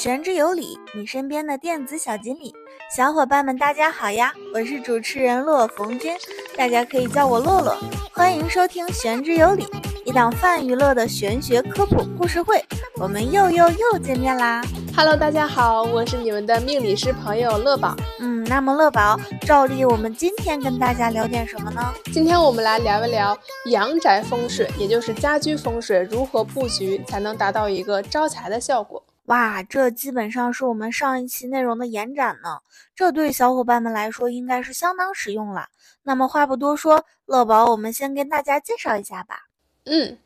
玄之有理，你身边的电子小锦鲤，小伙伴们大家好呀！我是主持人洛逢君，大家可以叫我洛洛。欢迎收听玄之有理，一档泛娱乐的玄学科普故事会。我们又又又见面啦！Hello，大家好，我是你们的命理师朋友乐宝。嗯，那么乐宝，照例我们今天跟大家聊点什么呢？今天我们来聊一聊阳宅风水，也就是家居风水如何布局才能达到一个招财的效果。哇，这基本上是我们上一期内容的延展呢，这对小伙伴们来说应该是相当实用了。那么话不多说，乐宝，我们先跟大家介绍一下吧。嗯，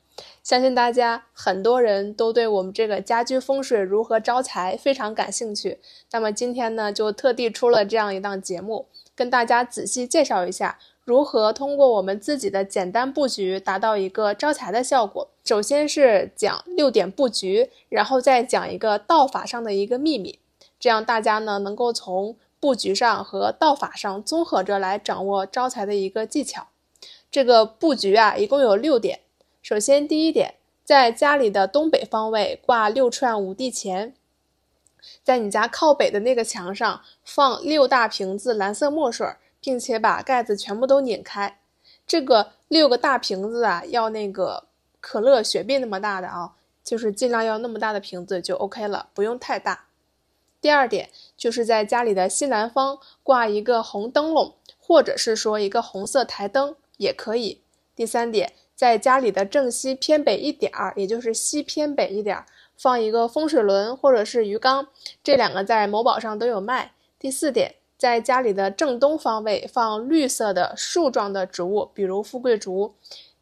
相信大家很多人都对我们这个家居风水如何招财非常感兴趣。那么今天呢，就特地出了这样一档节目，跟大家仔细介绍一下。如何通过我们自己的简单布局达到一个招财的效果？首先是讲六点布局，然后再讲一个道法上的一个秘密，这样大家呢能够从布局上和道法上综合着来掌握招财的一个技巧。这个布局啊，一共有六点。首先第一点，在家里的东北方位挂六串五帝钱，在你家靠北的那个墙上放六大瓶子蓝色墨水。并且把盖子全部都拧开，这个六个大瓶子啊，要那个可乐雪碧那么大的啊，就是尽量要那么大的瓶子就 OK 了，不用太大。第二点就是在家里的西南方挂一个红灯笼，或者是说一个红色台灯也可以。第三点，在家里的正西偏北一点儿，也就是西偏北一点儿，放一个风水轮或者是鱼缸，这两个在某宝上都有卖。第四点。在家里的正东方位放绿色的树状的植物，比如富贵竹。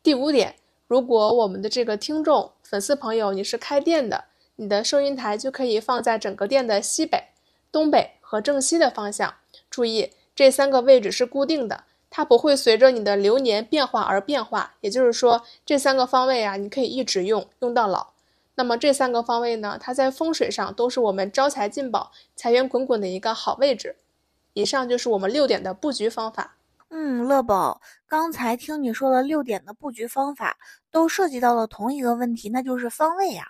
第五点，如果我们的这个听众粉丝朋友你是开店的，你的收银台就可以放在整个店的西北、东北和正西的方向。注意，这三个位置是固定的，它不会随着你的流年变化而变化。也就是说，这三个方位啊，你可以一直用，用到老。那么这三个方位呢，它在风水上都是我们招财进宝、财源滚滚的一个好位置。以上就是我们六点的布局方法。嗯，乐宝，刚才听你说了六点的布局方法，都涉及到了同一个问题，那就是方位呀。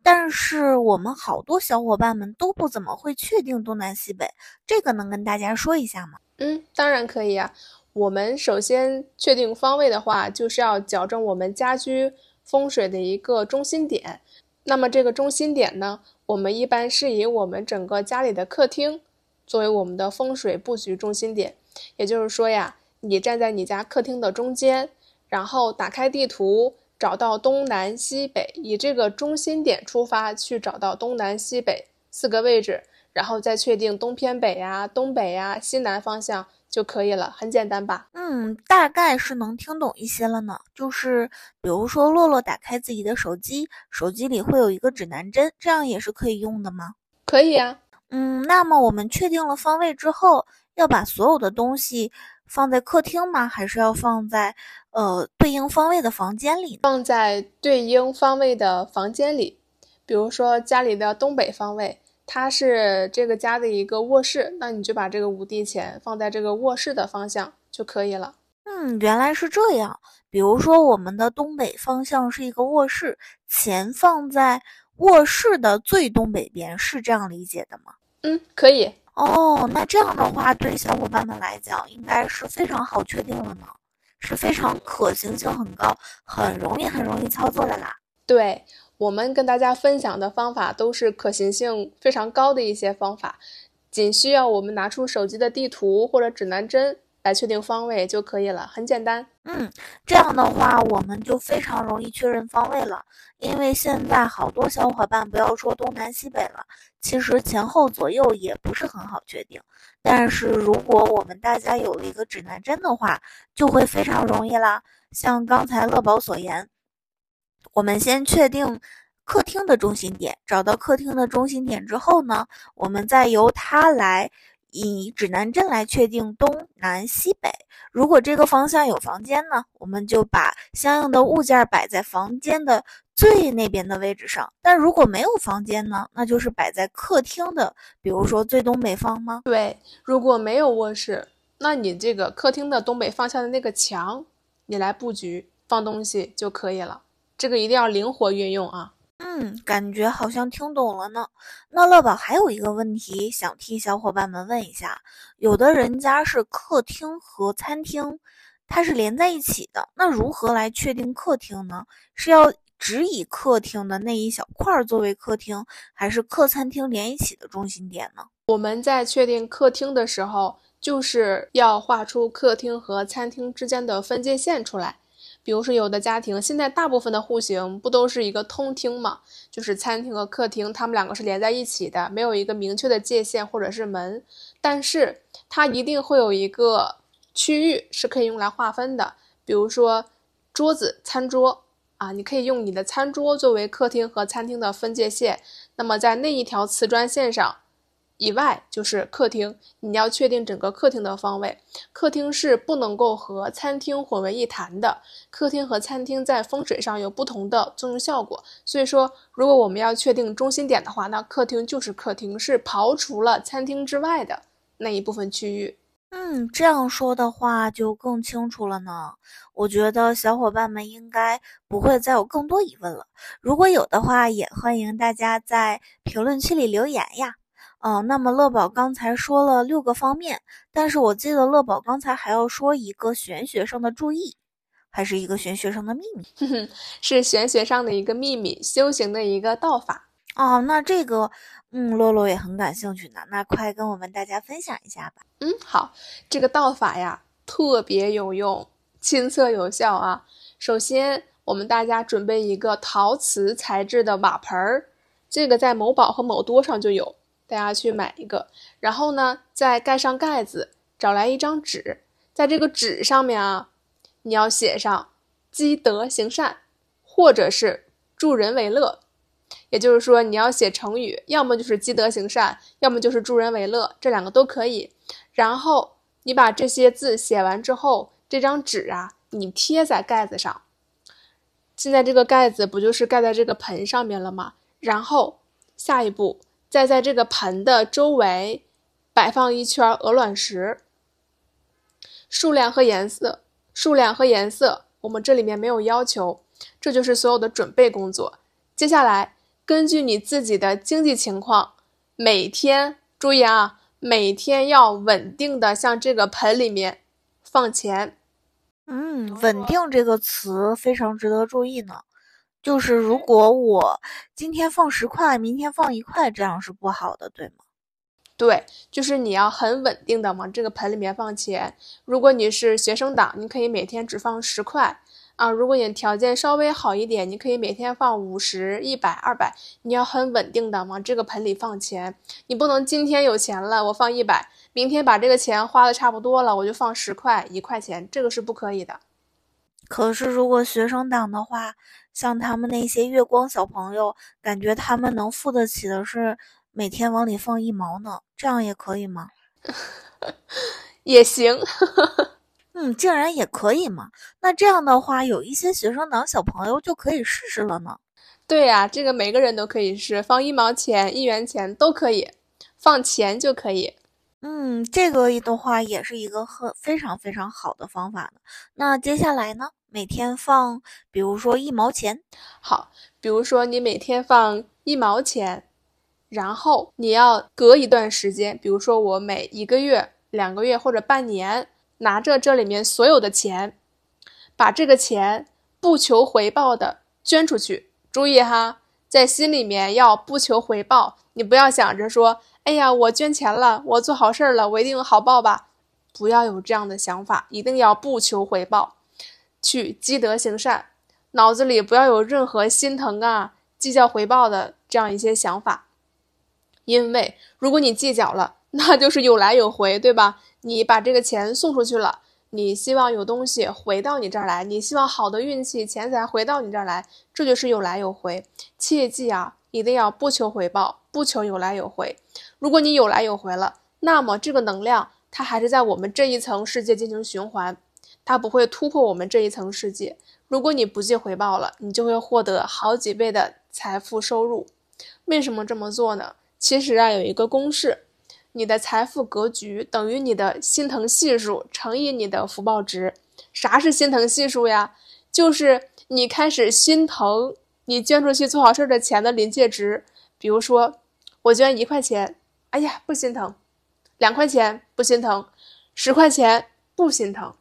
但是我们好多小伙伴们都不怎么会确定东南西北，这个能跟大家说一下吗？嗯，当然可以呀。我们首先确定方位的话，就是要矫正我们家居风水的一个中心点。那么这个中心点呢，我们一般是以我们整个家里的客厅。作为我们的风水布局中心点，也就是说呀，你站在你家客厅的中间，然后打开地图，找到东南西北，以这个中心点出发去找到东南西北四个位置，然后再确定东偏北呀、东北呀、西南方向就可以了，很简单吧？嗯，大概是能听懂一些了呢。就是比如说，洛洛打开自己的手机，手机里会有一个指南针，这样也是可以用的吗？可以呀。嗯，那么我们确定了方位之后，要把所有的东西放在客厅吗？还是要放在呃对应方位的房间里？放在对应方位的房间里。比如说家里的东北方位，它是这个家的一个卧室，那你就把这个五帝钱放在这个卧室的方向就可以了。嗯，原来是这样。比如说我们的东北方向是一个卧室，钱放在卧室的最东北边，是这样理解的吗？嗯，可以哦。那这样的话，对小伙伴们来讲，应该是非常好确定了呢，是非常可行性很高，很容易很容易操作的啦。对我们跟大家分享的方法都是可行性非常高的一些方法，仅需要我们拿出手机的地图或者指南针。来确定方位就可以了，很简单。嗯，这样的话我们就非常容易确认方位了。因为现在好多小伙伴不要说东南西北了，其实前后左右也不是很好确定。但是如果我们大家有了一个指南针的话，就会非常容易啦。像刚才乐宝所言，我们先确定客厅的中心点，找到客厅的中心点之后呢，我们再由它来。以指南针来确定东南西北。如果这个方向有房间呢，我们就把相应的物件摆在房间的最那边的位置上。但如果没有房间呢，那就是摆在客厅的，比如说最东北方吗？对，如果没有卧室，那你这个客厅的东北方向的那个墙，你来布局放东西就可以了。这个一定要灵活运用啊。嗯，感觉好像听懂了呢。那乐宝还有一个问题想替小伙伴们问一下：有的人家是客厅和餐厅，它是连在一起的，那如何来确定客厅呢？是要只以客厅的那一小块作为客厅，还是客餐厅连一起的中心点呢？我们在确定客厅的时候，就是要画出客厅和餐厅之间的分界线出来。比如说，有的家庭现在大部分的户型不都是一个通厅嘛？就是餐厅和客厅，它们两个是连在一起的，没有一个明确的界限或者是门。但是它一定会有一个区域是可以用来划分的，比如说桌子、餐桌啊，你可以用你的餐桌作为客厅和餐厅的分界线。那么在那一条瓷砖线上。以外就是客厅，你要确定整个客厅的方位。客厅是不能够和餐厅混为一谈的，客厅和餐厅在风水上有不同的作用效果。所以说，如果我们要确定中心点的话，那客厅就是客厅，是刨除了餐厅之外的那一部分区域。嗯，这样说的话就更清楚了呢。我觉得小伙伴们应该不会再有更多疑问了。如果有的话，也欢迎大家在评论区里留言呀。哦，那么乐宝刚才说了六个方面，但是我记得乐宝刚才还要说一个玄学上的注意，还是一个玄学上的秘密？哼哼，是玄学上的一个秘密，修行的一个道法。哦，那这个，嗯，洛洛也很感兴趣呢，那快跟我们大家分享一下吧。嗯，好，这个道法呀，特别有用，亲测有效啊。首先，我们大家准备一个陶瓷材质的瓦盆儿，这个在某宝和某多上就有。大家去买一个，然后呢，再盖上盖子，找来一张纸，在这个纸上面啊，你要写上积德行善，或者是助人为乐，也就是说，你要写成语，要么就是积德行善，要么就是助人为乐，这两个都可以。然后你把这些字写完之后，这张纸啊，你贴在盖子上。现在这个盖子不就是盖在这个盆上面了吗？然后下一步。再在这个盆的周围摆放一圈鹅卵石，数量和颜色，数量和颜色，我们这里面没有要求，这就是所有的准备工作。接下来，根据你自己的经济情况，每天注意啊，每天要稳定的向这个盆里面放钱。嗯，稳定这个词非常值得注意呢。就是如果我今天放十块，明天放一块，这样是不好的，对吗？对，就是你要很稳定的往这个盆里面放钱。如果你是学生党，你可以每天只放十块啊。如果你条件稍微好一点，你可以每天放五十、一百、二百。你要很稳定的往这个盆里放钱，你不能今天有钱了我放一百，明天把这个钱花的差不多了我就放十块、一块钱，这个是不可以的。可是，如果学生党的话，像他们那些月光小朋友，感觉他们能付得起的是每天往里放一毛呢，这样也可以吗？也行，嗯，竟然也可以吗？那这样的话，有一些学生党小朋友就可以试试了呢。对呀，这个每个人都可以试，放一毛钱、一元钱都可以，放钱就可以。嗯，这个的话也是一个很非常非常好的方法呢。那接下来呢，每天放，比如说一毛钱，好，比如说你每天放一毛钱，然后你要隔一段时间，比如说我每一个月、两个月或者半年，拿着这里面所有的钱，把这个钱不求回报的捐出去。注意哈，在心里面要不求回报，你不要想着说。哎呀，我捐钱了，我做好事儿了，我一定有好报吧？不要有这样的想法，一定要不求回报，去积德行善，脑子里不要有任何心疼啊、计较回报的这样一些想法。因为如果你计较了，那就是有来有回，对吧？你把这个钱送出去了，你希望有东西回到你这儿来，你希望好的运气、钱财回到你这儿来，这就是有来有回。切记啊，一定要不求回报，不求有来有回。如果你有来有回了，那么这个能量它还是在我们这一层世界进行循环，它不会突破我们这一层世界。如果你不计回报了，你就会获得好几倍的财富收入。为什么这么做呢？其实啊，有一个公式：你的财富格局等于你的心疼系数乘以你的福报值。啥是心疼系数呀？就是你开始心疼你捐出去做好事的钱的临界值，比如说我捐一块钱，哎呀不心疼；两块钱不心疼；十块钱不心疼；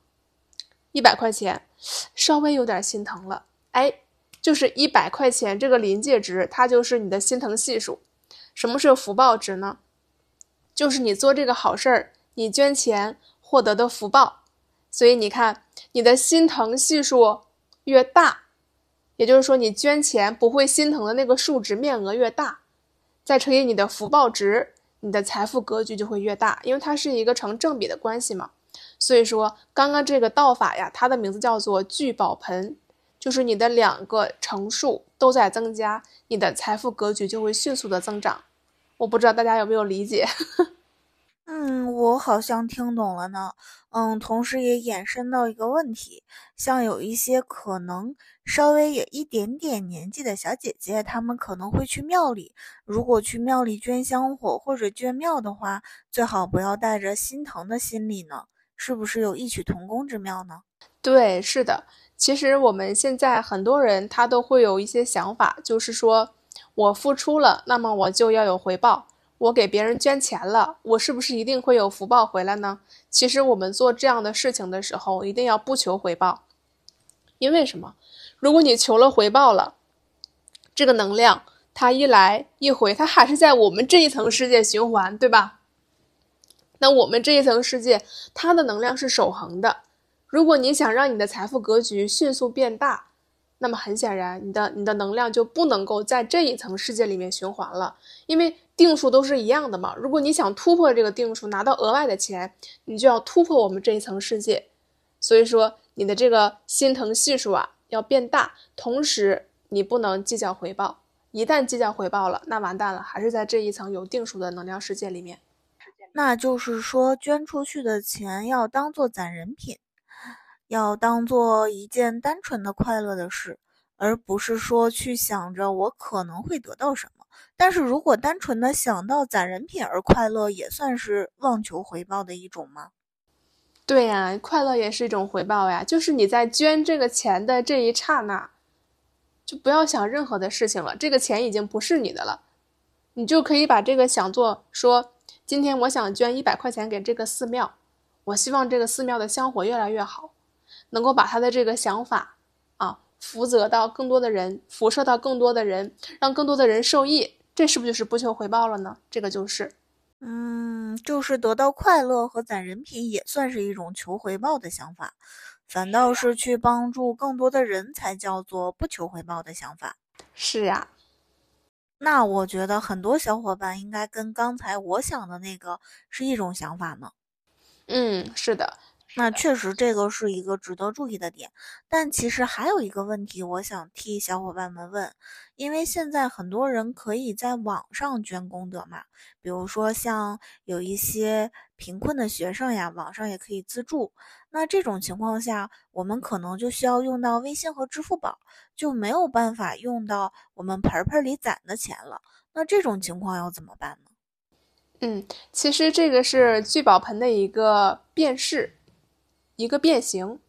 一百块钱稍微有点心疼了。哎，就是一百块钱这个临界值，它就是你的心疼系数。什么是福报值呢？就是你做这个好事儿，你捐钱获得的福报。所以你看，你的心疼系数越大，也就是说你捐钱不会心疼的那个数值面额越大，再乘以你的福报值，你的财富格局就会越大，因为它是一个成正比的关系嘛。所以说，刚刚这个道法呀，它的名字叫做聚宝盆，就是你的两个乘数都在增加，你的财富格局就会迅速的增长。我不知道大家有没有理解。嗯，我好像听懂了呢。嗯，同时也衍生到一个问题，像有一些可能稍微有一点点年纪的小姐姐，她们可能会去庙里。如果去庙里捐香火或者捐庙的话，最好不要带着心疼的心理呢。是不是有异曲同工之妙呢？对，是的。其实我们现在很多人他都会有一些想法，就是说我付出了，那么我就要有回报。我给别人捐钱了，我是不是一定会有福报回来呢？其实我们做这样的事情的时候，一定要不求回报。因为什么？如果你求了回报了，这个能量它一来一回，它还是在我们这一层世界循环，对吧？那我们这一层世界，它的能量是守恒的。如果你想让你的财富格局迅速变大，那么很显然，你的你的能量就不能够在这一层世界里面循环了，因为定数都是一样的嘛。如果你想突破这个定数，拿到额外的钱，你就要突破我们这一层世界。所以说，你的这个心疼系数啊要变大，同时你不能计较回报。一旦计较回报了，那完蛋了，还是在这一层有定数的能量世界里面。那就是说，捐出去的钱要当做攒人品。要当做一件单纯的快乐的事，而不是说去想着我可能会得到什么。但是如果单纯的想到攒人品而快乐，也算是妄求回报的一种吗？对呀，快乐也是一种回报呀。就是你在捐这个钱的这一刹那，就不要想任何的事情了。这个钱已经不是你的了，你就可以把这个想做说：今天我想捐一百块钱给这个寺庙，我希望这个寺庙的香火越来越好。能够把他的这个想法啊，福泽到更多的人，辐射到更多的人，让更多的人受益，这是不是就是不求回报了呢？这个就是，嗯，就是得到快乐和攒人品也算是一种求回报的想法，反倒是去帮助更多的人才叫做不求回报的想法。是呀，那我觉得很多小伙伴应该跟刚才我想的那个是一种想法呢。嗯，是的。那确实，这个是一个值得注意的点。但其实还有一个问题，我想替小伙伴们问，因为现在很多人可以在网上捐功德嘛，比如说像有一些贫困的学生呀，网上也可以资助。那这种情况下，我们可能就需要用到微信和支付宝，就没有办法用到我们盆盆里攒的钱了。那这种情况要怎么办呢？嗯，其实这个是聚宝盆的一个变式。一个变形，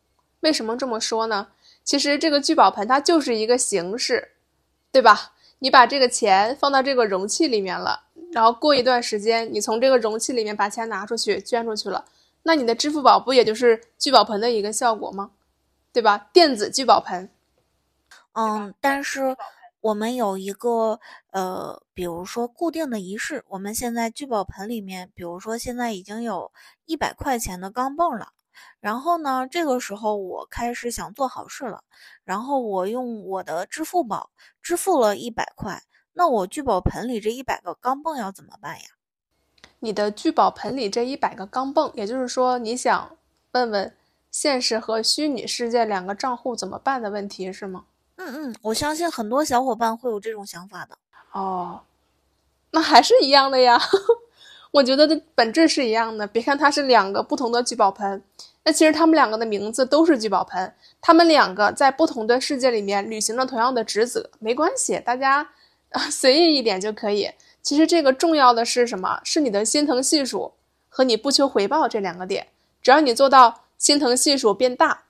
为什么这么说呢？其实这个聚宝盆它就是一个形式，对吧？你把这个钱放到这个容器里面了，然后过一段时间，你从这个容器里面把钱拿出去捐出去了，那你的支付宝不也就是聚宝盆的一个效果吗？对吧？电子聚宝盆。嗯，但是我们有一个呃，比如说固定的仪式，我们现在聚宝盆里面，比如说现在已经有一百块钱的钢镚了。然后呢？这个时候我开始想做好事了，然后我用我的支付宝支付了一百块。那我聚宝盆里这一百个钢镚要怎么办呀？你的聚宝盆里这一百个钢镚，也就是说你想问问现实和虚拟世界两个账户怎么办的问题是吗？嗯嗯，我相信很多小伙伴会有这种想法的。哦，那还是一样的呀。我觉得的本质是一样的。别看它是两个不同的聚宝盆，那其实他们两个的名字都是聚宝盆。他们两个在不同的世界里面履行了同样的职责，没关系，大家 随意一点就可以。其实这个重要的是什么？是你的心疼系数和你不求回报这两个点。只要你做到心疼系数变大，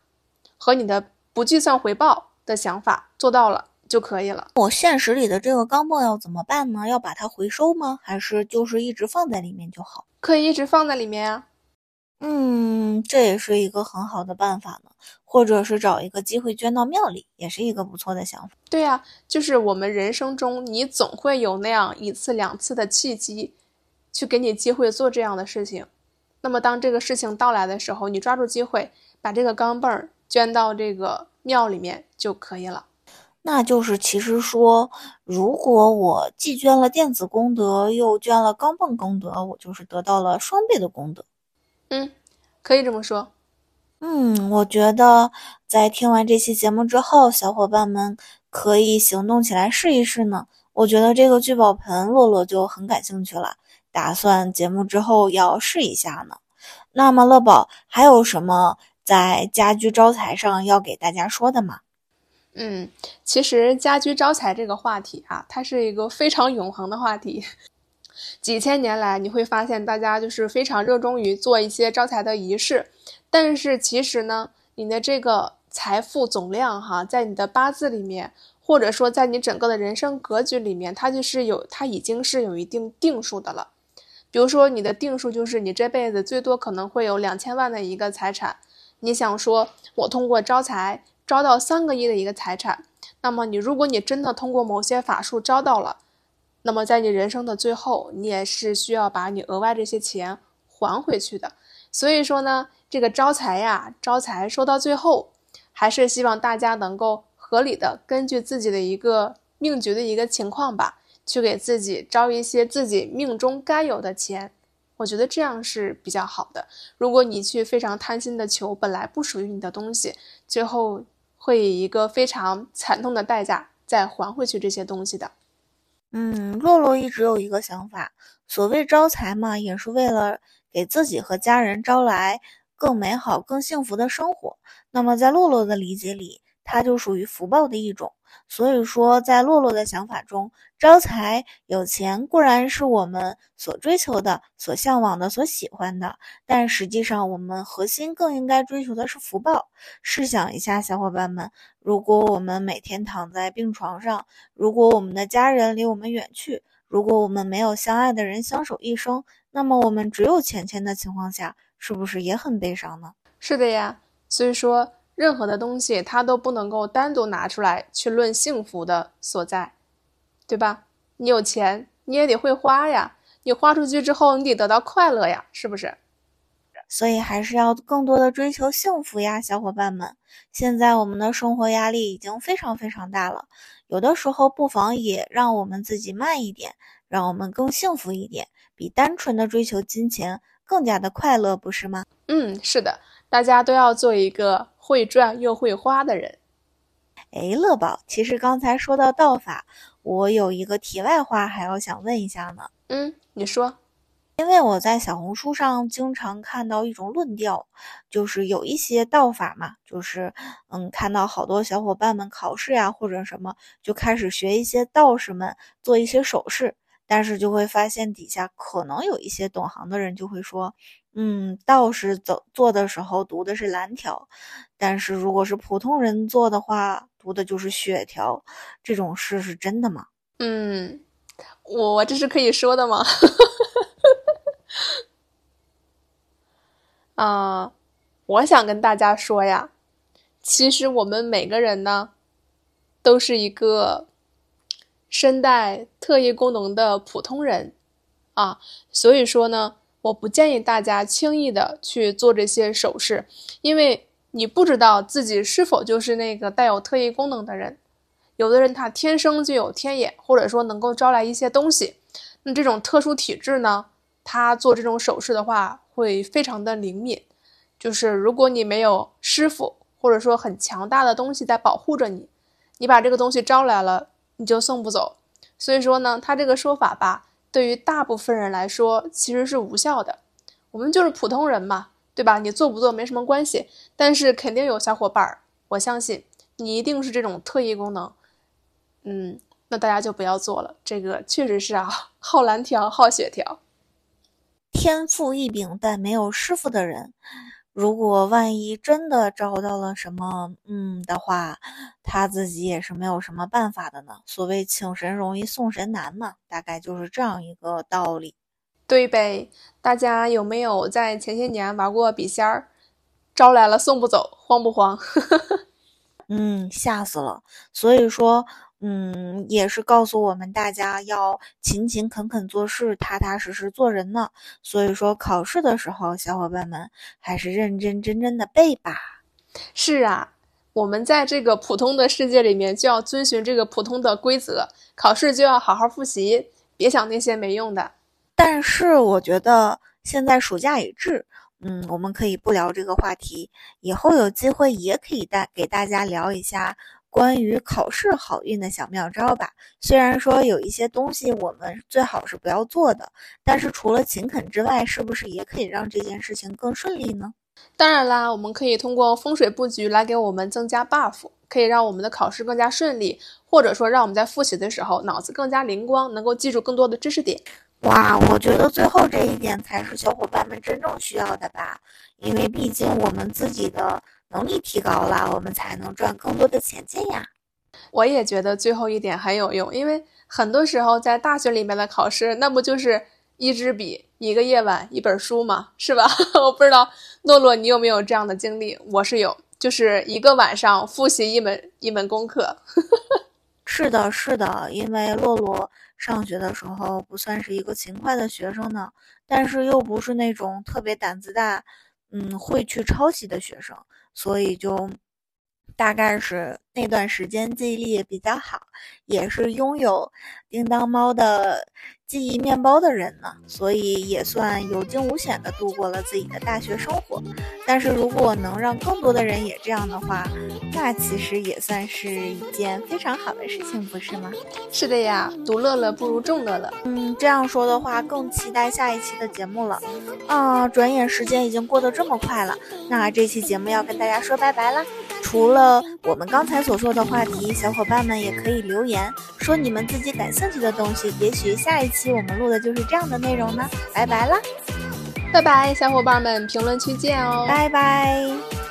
和你的不计算回报的想法做到了，就可以了。我现实里的这个钢镚要怎么办呢？要把它回收吗？还是就是一直放在里面就好？可以一直放在里面啊。嗯，这也是一个很好的办法呢。或者是找一个机会捐到庙里，也是一个不错的想法。对呀，就是我们人生中，你总会有那样一次两次的契机，去给你机会做这样的事情。那么当这个事情到来的时候，你抓住机会，把这个钢镚儿捐到这个庙里面就可以了。那就是其实说，如果我既捐了电子功德，又捐了钢镚功德，我就是得到了双倍的功德。嗯，可以这么说。嗯，我觉得在听完这期节目之后，小伙伴们可以行动起来试一试呢。我觉得这个聚宝盆，洛洛就很感兴趣了，打算节目之后要试一下呢。那么乐宝还有什么在家居招财上要给大家说的吗？嗯，其实家居招财这个话题啊，它是一个非常永恒的话题。几千年来，你会发现大家就是非常热衷于做一些招财的仪式。但是其实呢，你的这个财富总量哈，在你的八字里面，或者说在你整个的人生格局里面，它就是有，它已经是有一定定数的了。比如说，你的定数就是你这辈子最多可能会有两千万的一个财产。你想说，我通过招财招到三个亿的一个财产，那么你如果你真的通过某些法术招到了，那么在你人生的最后，你也是需要把你额外这些钱还回去的。所以说呢。这个招财呀，招财说到最后，还是希望大家能够合理的根据自己的一个命局的一个情况吧，去给自己招一些自己命中该有的钱。我觉得这样是比较好的。如果你去非常贪心的求本来不属于你的东西，最后会以一个非常惨痛的代价再还回去这些东西的。嗯，洛洛一直有一个想法，所谓招财嘛，也是为了给自己和家人招来。更美好、更幸福的生活。那么，在洛洛的理解里，它就属于福报的一种。所以说，在洛洛的想法中，招财、有钱固然是我们所追求的、所向往的、所喜欢的，但实际上，我们核心更应该追求的是福报。试想一下，小伙伴们，如果我们每天躺在病床上，如果我们的家人离我们远去，如果我们没有相爱的人相守一生，那么我们只有钱钱的情况下。是不是也很悲伤呢？是的呀，所以说任何的东西它都不能够单独拿出来去论幸福的所在，对吧？你有钱你也得会花呀，你花出去之后你得得到快乐呀，是不是？所以还是要更多的追求幸福呀，小伙伴们。现在我们的生活压力已经非常非常大了，有的时候不妨也让我们自己慢一点，让我们更幸福一点，比单纯的追求金钱。更加的快乐，不是吗？嗯，是的，大家都要做一个会赚又会花的人。哎，乐宝，其实刚才说到道法，我有一个题外话还要想问一下呢。嗯，你说。因为我在小红书上经常看到一种论调，就是有一些道法嘛，就是嗯，看到好多小伙伴们考试呀或者什么，就开始学一些道士们做一些手势。但是就会发现底下可能有一些懂行的人就会说，嗯，道士走做的时候读的是蓝条，但是如果是普通人做的话，读的就是血条，这种事是真的吗？嗯，我这是可以说的吗？啊，我想跟大家说呀，其实我们每个人呢，都是一个。身带特异功能的普通人，啊，所以说呢，我不建议大家轻易的去做这些手势，因为你不知道自己是否就是那个带有特异功能的人。有的人他天生就有天眼，或者说能够招来一些东西，那这种特殊体质呢，他做这种手势的话会非常的灵敏。就是如果你没有师傅，或者说很强大的东西在保护着你，你把这个东西招来了。你就送不走，所以说呢，他这个说法吧，对于大部分人来说其实是无效的。我们就是普通人嘛，对吧？你做不做没什么关系，但是肯定有小伙伴儿，我相信你一定是这种特异功能，嗯，那大家就不要做了。这个确实是啊，耗蓝条、耗血条，天赋异禀但没有师傅的人，如果万一真的招到了什么嗯的话，他自己也是没有什么办法的呢。所谓请神容易送神难嘛，大概就是这样一个道理。对呗，大家有没有在前些年玩过笔仙儿？招来了送不走，慌不慌？嗯，吓死了。所以说，嗯，也是告诉我们大家要勤勤恳恳做事，踏踏实实做人呢。所以说，考试的时候，小伙伴们还是认认真真的背吧。是啊，我们在这个普通的世界里面，就要遵循这个普通的规则，考试就要好好复习，别想那些没用的。但是我觉得现在暑假已至。嗯，我们可以不聊这个话题，以后有机会也可以带给大家聊一下关于考试好运的小妙招吧。虽然说有一些东西我们最好是不要做的，但是除了勤恳之外，是不是也可以让这件事情更顺利呢？当然啦，我们可以通过风水布局来给我们增加 buff，可以让我们的考试更加顺利，或者说让我们在复习的时候脑子更加灵光，能够记住更多的知识点。哇，我觉得最后这一点才是小伙伴们真正需要的吧，因为毕竟我们自己的能力提高了，我们才能赚更多的钱钱呀。我也觉得最后一点很有用，因为很多时候在大学里面的考试，那不就是一支笔、一个夜晚、一本书吗？是吧？我不知道诺诺你有没有这样的经历，我是有，就是一个晚上复习一门一门功课。是的，是的，因为洛洛上学的时候不算是一个勤快的学生呢，但是又不是那种特别胆子大，嗯，会去抄袭的学生，所以就大概是那段时间记忆力也比较好，也是拥有叮当猫的。记忆面包的人呢，所以也算有惊无险的度过了自己的大学生活。但是如果能让更多的人也这样的话，那其实也算是一件非常好的事情，不是吗？是的呀，独乐乐不如众乐乐。嗯，这样说的话，更期待下一期的节目了。啊，转眼时间已经过得这么快了，那这期节目要跟大家说拜拜啦。除了我们刚才所说的话题，小伙伴们也可以留言说你们自己感兴趣的东西，也许下一期我们录的就是这样的内容呢。拜拜啦，拜拜，小伙伴们，评论区见哦，拜拜。